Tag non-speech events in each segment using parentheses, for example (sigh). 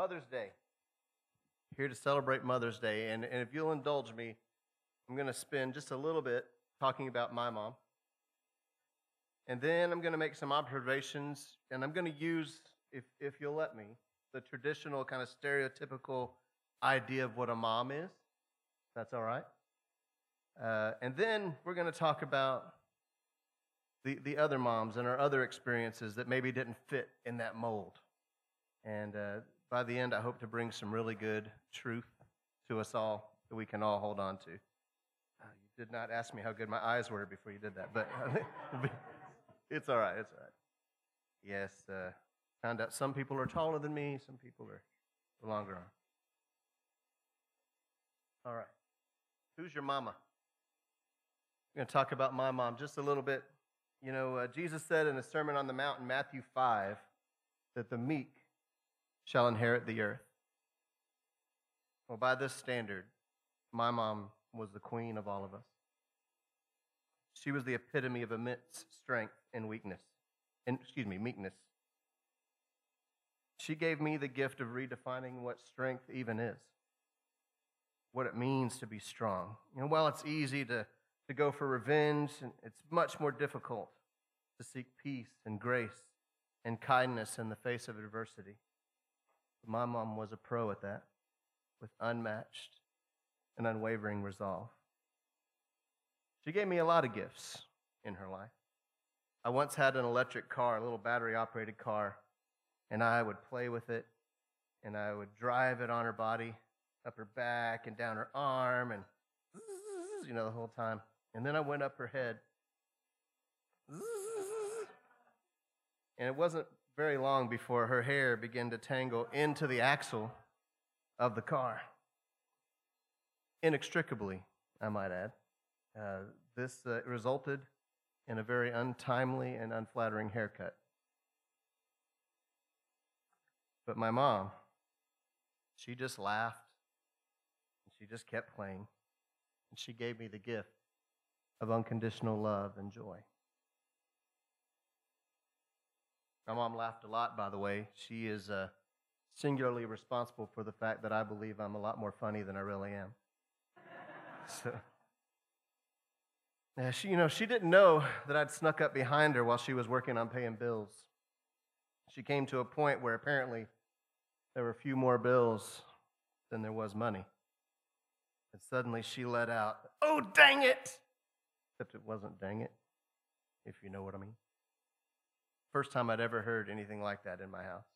Mother's Day. Here to celebrate Mother's Day. And, and if you'll indulge me, I'm going to spend just a little bit talking about my mom. And then I'm going to make some observations, and I'm going to use, if, if you'll let me, the traditional kind of stereotypical idea of what a mom is. That's all right. Uh, and then we're going to talk about the, the other moms and our other experiences that maybe didn't fit in that mold. And uh, by the end, I hope to bring some really good truth to us all that we can all hold on to. Uh, you did not ask me how good my eyes were before you did that, but (laughs) it's all right. It's all right. Yes, uh, found out some people are taller than me, some people are longer arm. All right. Who's your mama? I'm going to talk about my mom just a little bit. You know, uh, Jesus said in a Sermon on the Mount in Matthew 5 that the meek shall inherit the earth. Well, by this standard, my mom was the queen of all of us. She was the epitome of immense strength and weakness, and, excuse me, meekness. She gave me the gift of redefining what strength even is, what it means to be strong. Know, while it's easy to, to go for revenge, it's much more difficult to seek peace and grace and kindness in the face of adversity. My mom was a pro at that, with unmatched and unwavering resolve. She gave me a lot of gifts in her life. I once had an electric car, a little battery operated car, and I would play with it, and I would drive it on her body, up her back, and down her arm, and you know, the whole time. And then I went up her head. And it wasn't very long before her hair began to tangle into the axle of the car. Inextricably, I might add. Uh, this uh, resulted in a very untimely and unflattering haircut. But my mom, she just laughed and she just kept playing. And she gave me the gift of unconditional love and joy. My mom laughed a lot, by the way. She is uh, singularly responsible for the fact that I believe I'm a lot more funny than I really am. (laughs) so, yeah, she, you know, she didn't know that I'd snuck up behind her while she was working on paying bills. She came to a point where apparently there were a few more bills than there was money. And suddenly she let out, Oh, dang it! Except it wasn't dang it, if you know what I mean. First time I'd ever heard anything like that in my house.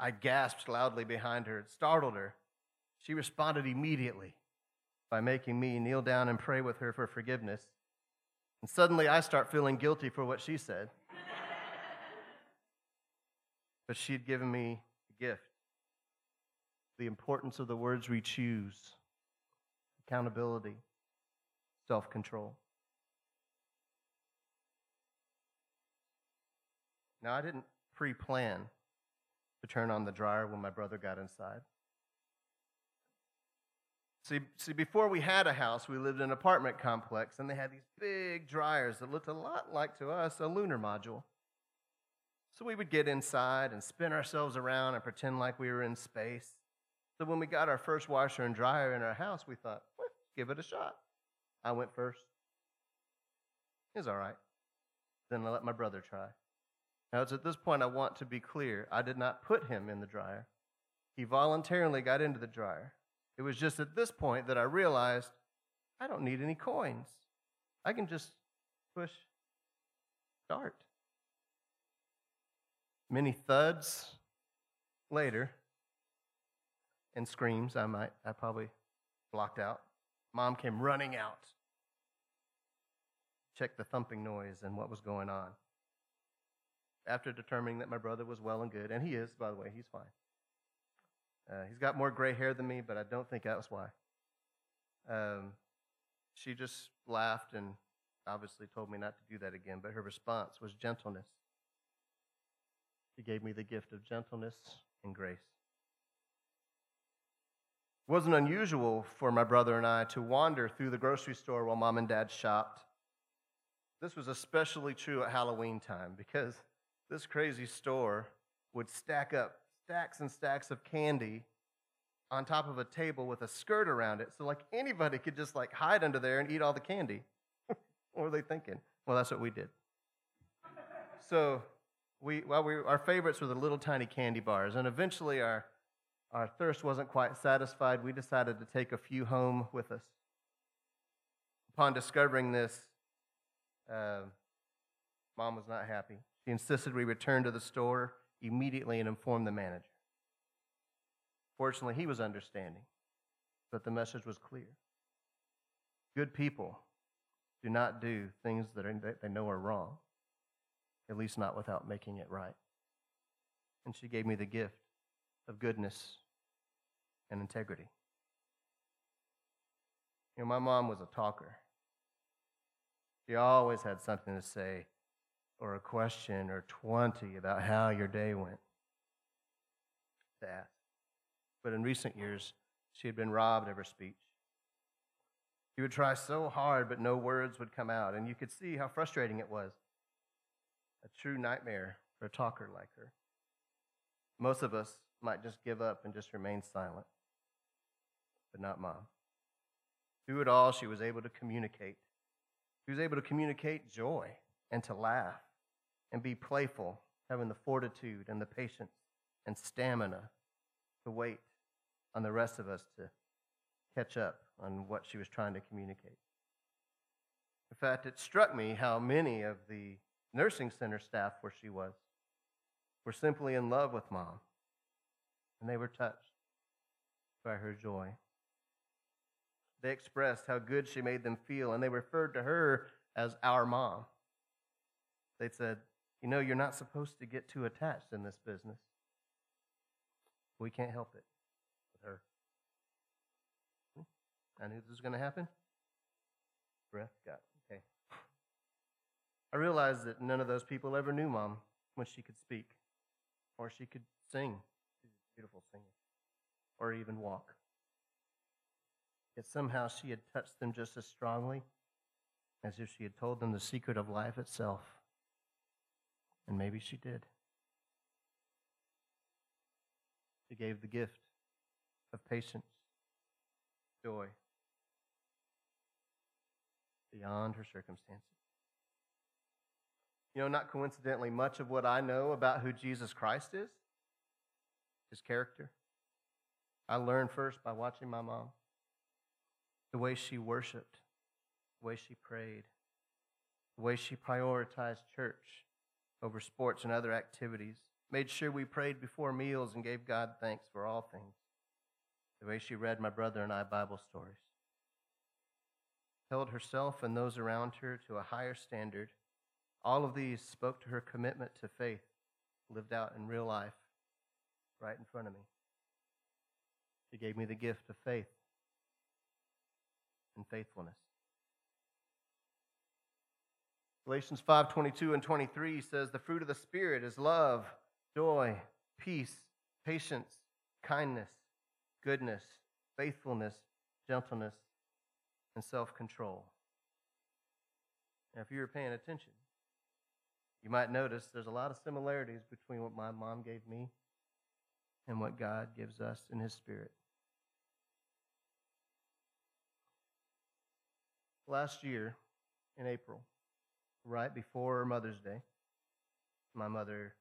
I gasped loudly behind her. It startled her. She responded immediately by making me kneel down and pray with her for forgiveness. And suddenly I start feeling guilty for what she said. (laughs) but she'd given me a gift the importance of the words we choose, accountability, self control. Now, I didn't pre plan to turn on the dryer when my brother got inside. See, see, before we had a house, we lived in an apartment complex, and they had these big dryers that looked a lot like to us a lunar module. So we would get inside and spin ourselves around and pretend like we were in space. So when we got our first washer and dryer in our house, we thought, well, give it a shot. I went first. It was all right. Then I let my brother try. Now, it's at this point I want to be clear. I did not put him in the dryer. He voluntarily got into the dryer. It was just at this point that I realized I don't need any coins. I can just push start. Many thuds later and screams I might I probably blocked out. Mom came running out. Checked the thumping noise and what was going on after determining that my brother was well and good, and he is, by the way, he's fine. Uh, he's got more gray hair than me, but I don't think that was why. Um, she just laughed and obviously told me not to do that again, but her response was gentleness. She gave me the gift of gentleness and grace. It wasn't unusual for my brother and I to wander through the grocery store while mom and dad shopped. This was especially true at Halloween time because this crazy store would stack up stacks and stacks of candy on top of a table with a skirt around it. So like anybody could just like hide under there and eat all the candy. (laughs) what were they thinking? Well, that's what we did. So we well we our favorites were the little tiny candy bars, and eventually our our thirst wasn't quite satisfied. We decided to take a few home with us. Upon discovering this, uh, mom was not happy. She insisted we return to the store immediately and inform the manager. Fortunately, he was understanding, but the message was clear. Good people do not do things that, that they know are wrong, at least not without making it right. And she gave me the gift of goodness and integrity. You know, my mom was a talker. She always had something to say or a question or 20 about how your day went ask. But in recent years, she had been robbed of her speech. She would try so hard, but no words would come out, and you could see how frustrating it was. A true nightmare for a talker like her. Most of us might just give up and just remain silent, but not mom. Through it all, she was able to communicate. She was able to communicate joy and to laugh and be playful, having the fortitude and the patience and stamina to wait on the rest of us to catch up on what she was trying to communicate. In fact, it struck me how many of the nursing center staff where she was were simply in love with mom, and they were touched by her joy. They expressed how good she made them feel, and they referred to her as our mom. They said, You know, you're not supposed to get too attached in this business. We can't help it with her. Hmm. I knew this was going to happen. Breath got okay. I realized that none of those people ever knew mom when she could speak, or she could sing. She's a beautiful singer, or even walk. Yet somehow she had touched them just as strongly as if she had told them the secret of life itself. And maybe she did. She gave the gift of patience, joy, beyond her circumstances. You know, not coincidentally, much of what I know about who Jesus Christ is, his character, I learned first by watching my mom. The way she worshiped, the way she prayed, the way she prioritized church over sports and other activities, made sure we prayed before meals and gave God thanks for all things, the way she read my brother and I Bible stories, held herself and those around her to a higher standard. All of these spoke to her commitment to faith lived out in real life right in front of me. She gave me the gift of faith and faithfulness. Galatians 5:22 and 23 says the fruit of the spirit is love, joy, peace, patience, kindness, goodness, faithfulness, gentleness, and self-control. Now if you were paying attention, you might notice there's a lot of similarities between what my mom gave me and what God gives us in his spirit. Last year in April, right before Mother's Day, my mother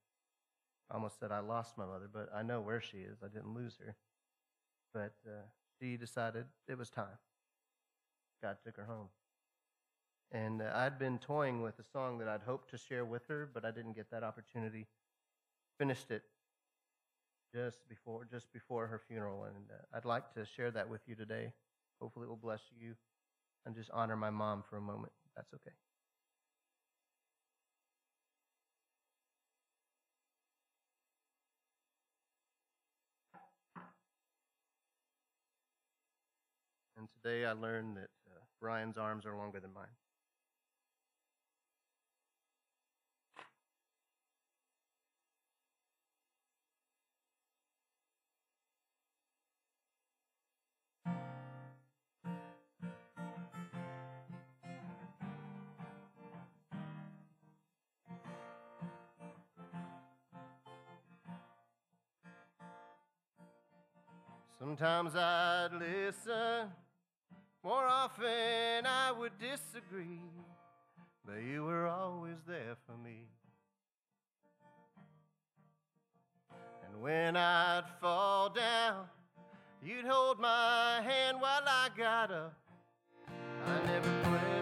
almost said I lost my mother, but I know where she is. I didn't lose her. But uh, she decided it was time. God took her home. And uh, I'd been toying with a song that I'd hoped to share with her, but I didn't get that opportunity. Finished it just before just before her funeral, and uh, I'd like to share that with you today. Hopefully, it will bless you and just honor my mom for a moment. That's okay. And today I learned that uh, Brian's arms are longer than mine. Sometimes I'd listen more often I would disagree, but you were always there for me. And when I'd fall down, you'd hold my hand while I got up. I never questioned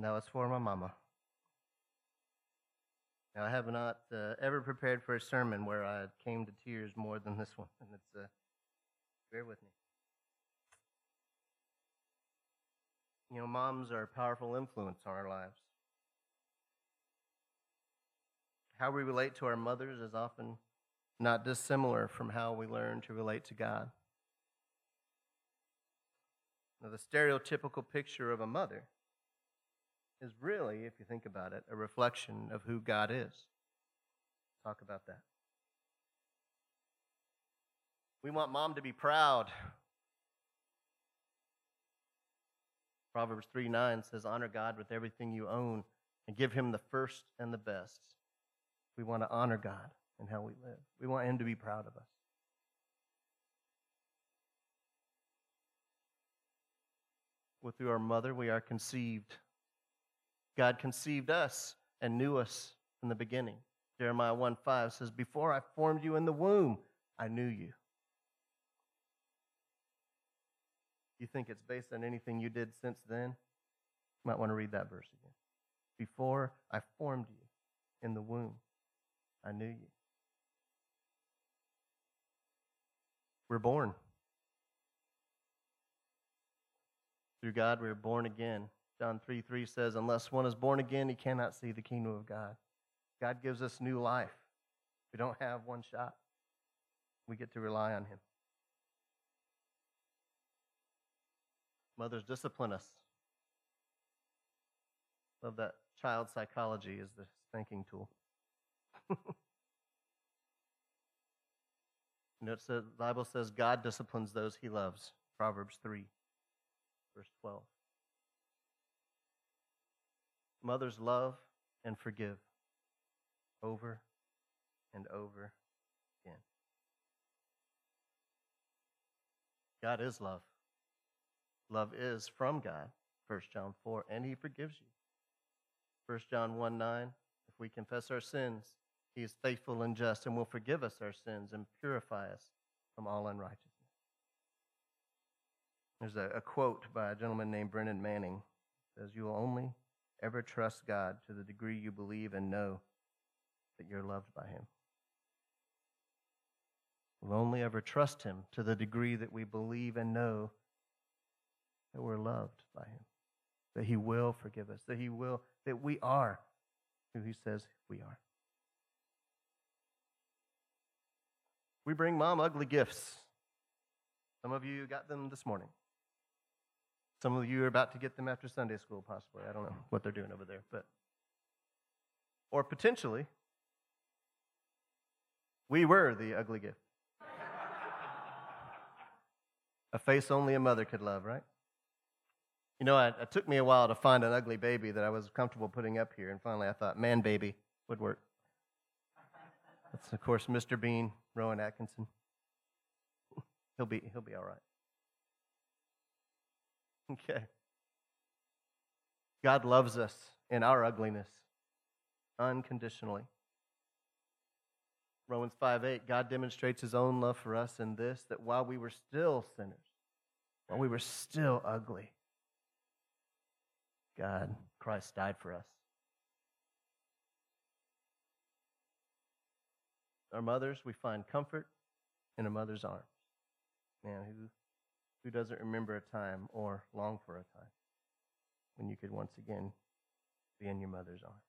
Now it's for my mama. Now, I have not uh, ever prepared for a sermon where I came to tears more than this one, and it's uh, bear with me. You know, moms are a powerful influence on our lives. How we relate to our mothers is often not dissimilar from how we learn to relate to God. Now, the stereotypical picture of a mother is really, if you think about it, a reflection of who God is. Talk about that. We want mom to be proud. Proverbs 3 9 says, Honor God with everything you own and give him the first and the best. We want to honor God in how we live. We want him to be proud of us. Well, through our mother, we are conceived. God conceived us and knew us from the beginning. Jeremiah 1 5 says, Before I formed you in the womb, I knew you. You think it's based on anything you did since then? You might want to read that verse again. Before I formed you in the womb, I knew you. We're born. Through God, we are born again. John 3 3 says, Unless one is born again, he cannot see the kingdom of God. God gives us new life. We don't have one shot, we get to rely on him. Mothers discipline us. Love that child psychology is the thinking tool. you know, the Bible says God disciplines those he loves. Proverbs 3, verse 12. Mothers love and forgive over and over again. God is love. Love is from God, 1 John 4, and he forgives you. 1 John 1 9, if we confess our sins, he is faithful and just and will forgive us our sins and purify us from all unrighteousness. There's a, a quote by a gentleman named Brennan Manning. Says, You will only ever trust God to the degree you believe and know that you're loved by him. We'll only ever trust him to the degree that we believe and know that we're loved by him, that he will forgive us, that he will, that we are who he says we are. We bring mom ugly gifts. Some of you got them this morning. Some of you are about to get them after Sunday school, possibly. I don't know what they're doing over there, but or potentially, we were the ugly gift. a face only a mother could love, right? You know, it, it, took me a while to find an ugly baby that I was comfortable putting up here, and finally I thought, man baby would work. That's, of course, Mr. Bean, Rowan Atkinson. he'll, be, he'll be all right. (laughs) Okay. God loves us in our ugliness unconditionally. Romans 5 8, God demonstrates his own love for us in this that while we were still sinners, while we were still ugly, God, Christ died for us. Our mothers, we find comfort in a mother's arms. Man, who, who doesn't remember a time or long for a time when you could once again be in your mother's arms?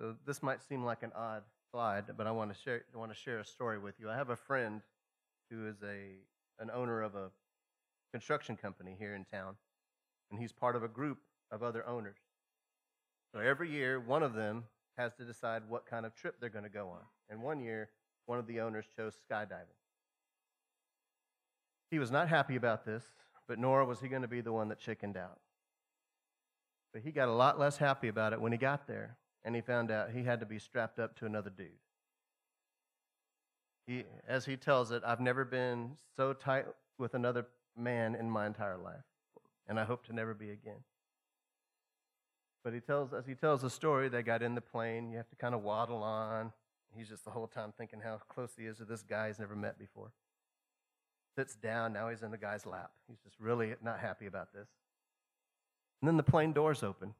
So this might seem like an odd slide, but I want to share I want to share a story with you. I have a friend who is a an owner of a construction company here in town, and he's part of a group of other owners. So every year, one of them has to decide what kind of trip they're going to go on. And one year, one of the owners chose skydiving. He was not happy about this, but nor was he going to be the one that chickened out. But he got a lot less happy about it when he got there and he found out he had to be strapped up to another dude. He, as he tells it, I've never been so tight with another man in my entire life, and I hope to never be again. But he tells, as he tells the story, they got in the plane. You have to kind of waddle on. He's just the whole time thinking how close he is to this guy he's never met before. Sits down, now he's in the guy's lap. He's just really not happy about this. And then the plane doors open.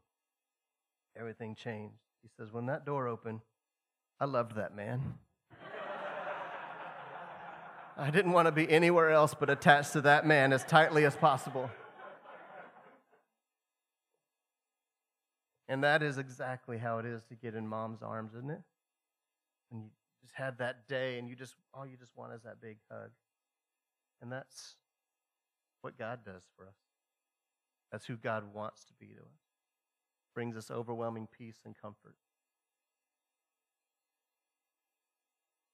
Everything changed. He says, When that door opened, I loved that man. (laughs) I didn't want to be anywhere else but attached to that man as tightly as possible. And that is exactly how it is to get in mom's arms, isn't it? And you just had that day and you just all you just want is that big hug. And that's what God does for us. That's who God wants to be to us brings us overwhelming peace and comfort.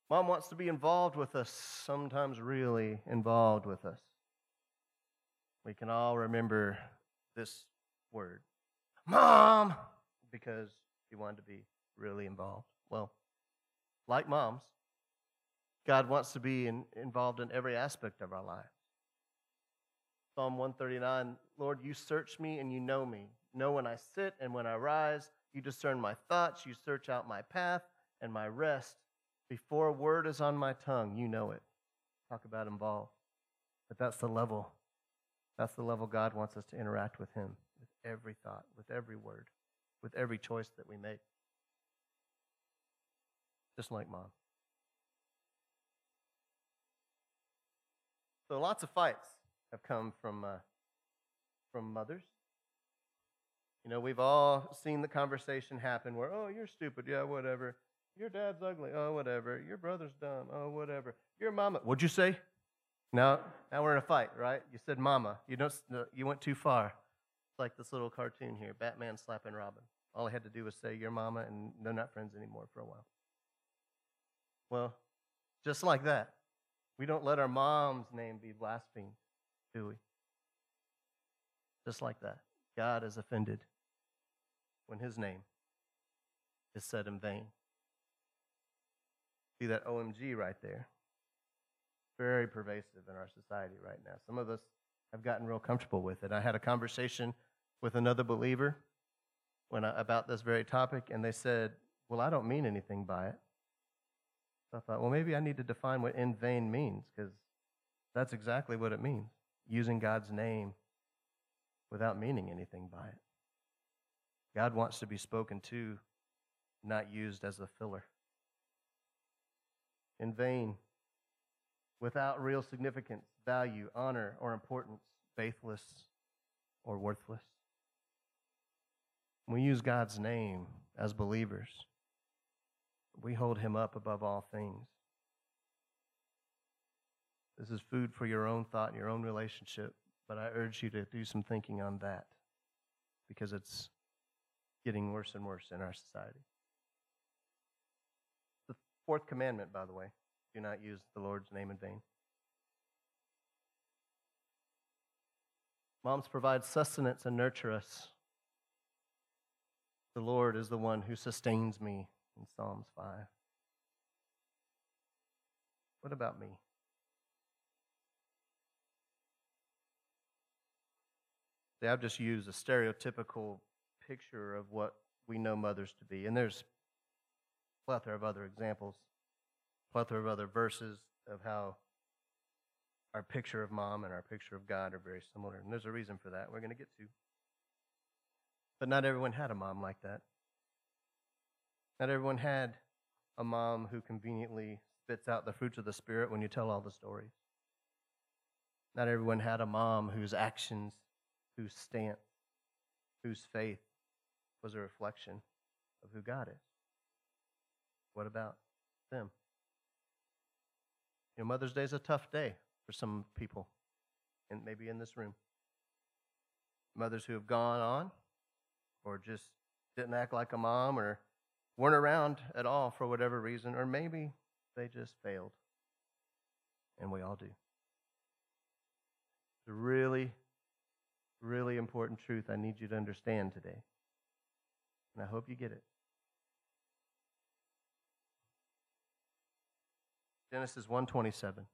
Mom wants to be involved with us, sometimes really involved with us. We can all remember this word, Mom, because she wanted to be really involved. Well, like moms, God wants to be in, involved in every aspect of our lives. Psalm 139 Lord, you search me and you know me know when I sit and when I rise. You discern my thoughts. You search out my path and my rest. Before a word is on my tongue, you know it. Talk about involved. But that's the level. That's the level God wants us to interact with Him, with every thought, with every word, with every choice that we make. Just like mom. So lots of fights have come from, uh, from mothers you know, we've all seen the conversation happen where, oh, you're stupid. Yeah, whatever. Your dad's ugly. Oh, whatever. Your brother's dumb. Oh, whatever. Your mama. What'd you say? Now, now we're in a fight, right? You said mama. You don't. You went too far. It's like this little cartoon here: Batman slapping Robin. All I had to do was say your mama, and they're not friends anymore for a while. Well, just like that, we don't let our mom's name be blasphemed, do we? Just like that. God is offended when his name is said in vain. See that OMG right there? Very pervasive in our society right now. Some of us have gotten real comfortable with it. I had a conversation with another believer when I, about this very topic, and they said, Well, I don't mean anything by it. So I thought, well, maybe I need to define what in vain means, because that's exactly what it means using God's name without meaning anything by it. God wants to be spoken to, not used as a filler. In vain, without real significance, value, honor, or importance, faithless or worthless. We use God's name as believers. We hold him up above all things. This is food for your own thought and your own relationship, but I urge you to do some thinking on that because it's getting worse and worse in our society. The fourth commandment, by the way do not use the Lord's name in vain. Moms provide sustenance and nurture us. The Lord is the one who sustains me in Psalms 5. What about me? See, I've just used a stereotypical picture of what we know mothers to be, and there's a plethora of other examples, plethora of other verses of how our picture of mom and our picture of God are very similar, and there's a reason for that we're going to get to. But not everyone had a mom like that. Not everyone had a mom who conveniently spits out the fruits of the Spirit when you tell all the stories. Not everyone had a mom whose actions, whose stance, whose faith was a reflection of who God is. What about them? You know, Mother's Day is a tough day for some people, and maybe in this room. Mothers who have gone on or just didn't act like a mom or weren't around at all for whatever reason, or maybe they just failed. And we all do. It's a really, really important truth I need you to understand today. And I hope you get it. Genesis 127.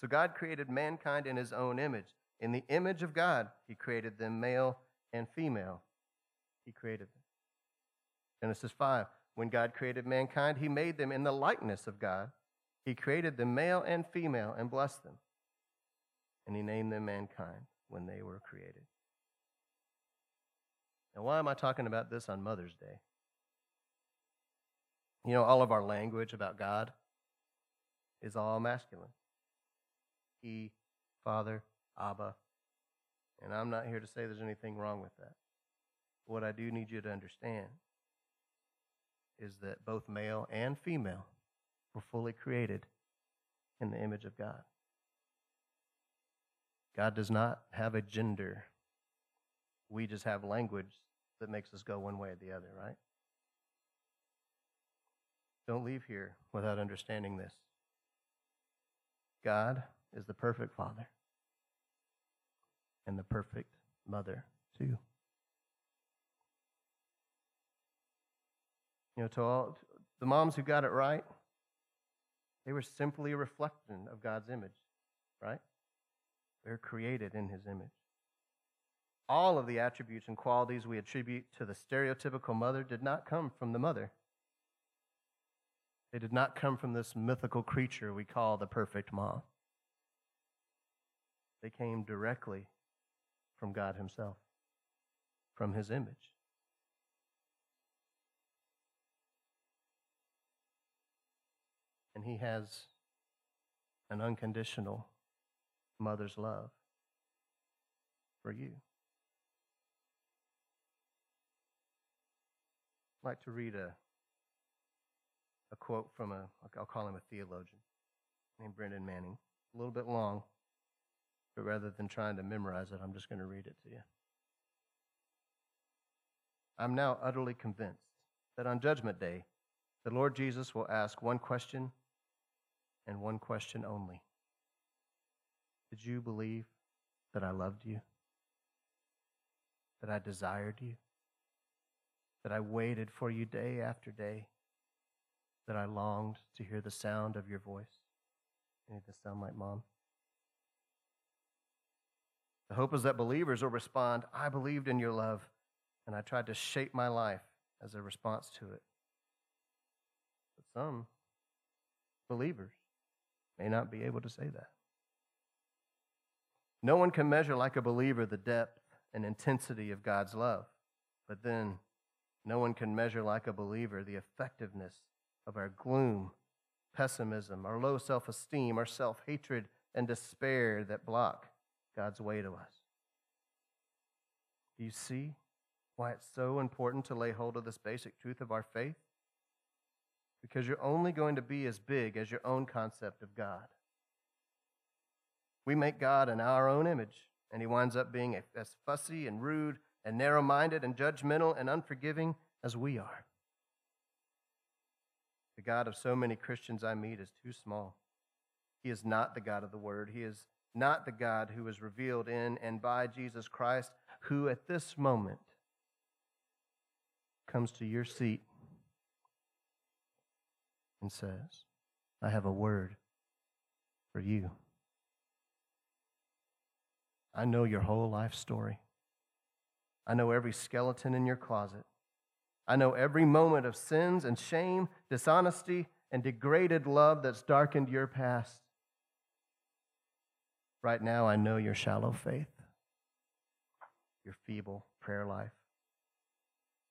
So God created mankind in his own image. In the image of God, he created them male and female. He created them. Genesis 5. When God created mankind, he made them in the likeness of God. He created them male and female and blessed them. And he named them mankind when they were created. Now, why am I talking about this on Mother's Day? You know, all of our language about God is all masculine. He, Father, Abba. And I'm not here to say there's anything wrong with that. What I do need you to understand is that both male and female were fully created in the image of God. God does not have a gender. We just have language that makes us go one way or the other, right? Don't leave here without understanding this. God is the perfect father and the perfect mother, too. You know, to all the moms who got it right, they were simply a reflection of God's image, right? They're created in his image. All of the attributes and qualities we attribute to the stereotypical mother did not come from the mother. They did not come from this mythical creature we call the perfect mom. They came directly from God Himself, from His image. And He has an unconditional mother's love for you. I'd like to read a, a quote from a, I'll call him a theologian named Brennan Manning. A little bit long, but rather than trying to memorize it, I'm just going to read it to you. I'm now utterly convinced that on Judgment Day, the Lord Jesus will ask one question and one question only Did you believe that I loved you? that I desired you, that I waited for you day after day, that I longed to hear the sound of your voice. Any of this sound like mom? The hope is that believers will respond, I believed in your love, and I tried to shape my life as a response to it. But some believers may not be able to say that. No one can measure like a believer the depth and intensity of God's love, but then no one can measure like a believer the effectiveness of our gloom, pessimism, our low self esteem, our self hatred, and despair that block God's way to us. Do you see why it's so important to lay hold of this basic truth of our faith? Because you're only going to be as big as your own concept of God. We make God in our own image, and he winds up being as fussy and rude and narrow minded and judgmental and unforgiving as we are. The God of so many Christians I meet is too small. He is not the God of the Word. He is not the God who is revealed in and by Jesus Christ, who at this moment comes to your seat and says, I have a word for you. I know your whole life story. I know every skeleton in your closet. I know every moment of sins and shame, dishonesty, and degraded love that's darkened your past. Right now, I know your shallow faith, your feeble prayer life.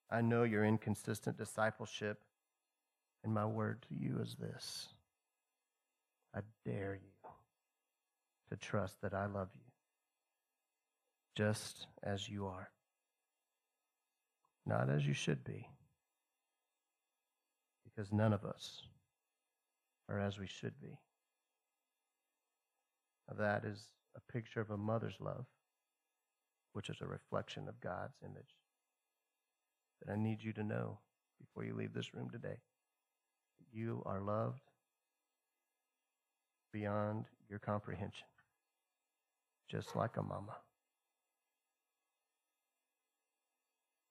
I know your inconsistent discipleship. And my word to you is this I dare you to trust that I love you just as you are, not as you should be, because none of us are as we should be. That is a picture of a mother's love, which is a reflection of God's image. That I need you to know before you leave this room today. You are loved beyond your comprehension, just like a mama.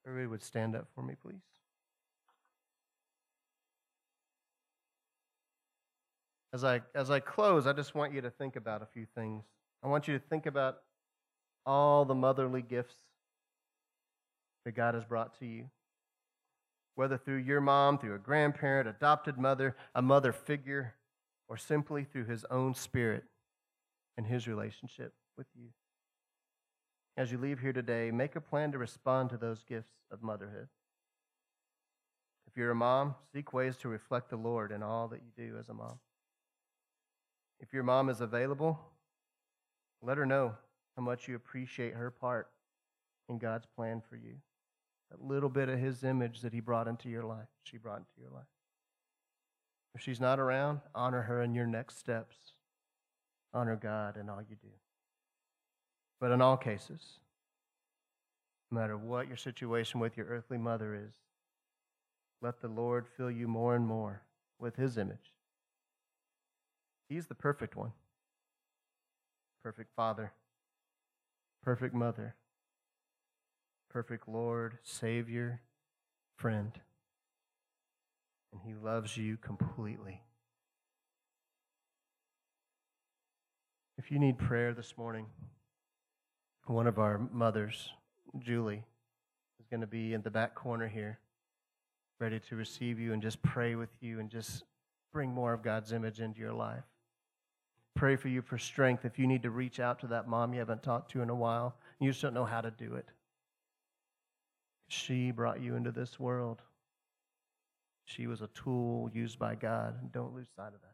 Everybody would stand up for me, please. As I, as I close, I just want you to think about a few things. I want you to think about all the motherly gifts that God has brought to you. Whether through your mom, through a grandparent, adopted mother, a mother figure, or simply through his own spirit and his relationship with you. As you leave here today, make a plan to respond to those gifts of motherhood. If you're a mom, seek ways to reflect the Lord in all that you do as a mom. If your mom is available, let her know how much you appreciate her part in God's plan for you. That little bit of his image that he brought into your life, she brought into your life. If she's not around, honor her in your next steps. Honor God in all you do. But in all cases, no matter what your situation with your earthly mother is, let the Lord fill you more and more with his image. He's the perfect one. Perfect father, perfect mother, perfect Lord, Savior, friend. And he loves you completely. If you need prayer this morning, one of our mothers, Julie, is going to be in the back corner here, ready to receive you and just pray with you and just bring more of God's image into your life. Pray for you for strength if you need to reach out to that mom you haven't talked to in a while. You just don't know how to do it. She brought you into this world. She was a tool used by God, don't lose sight of that.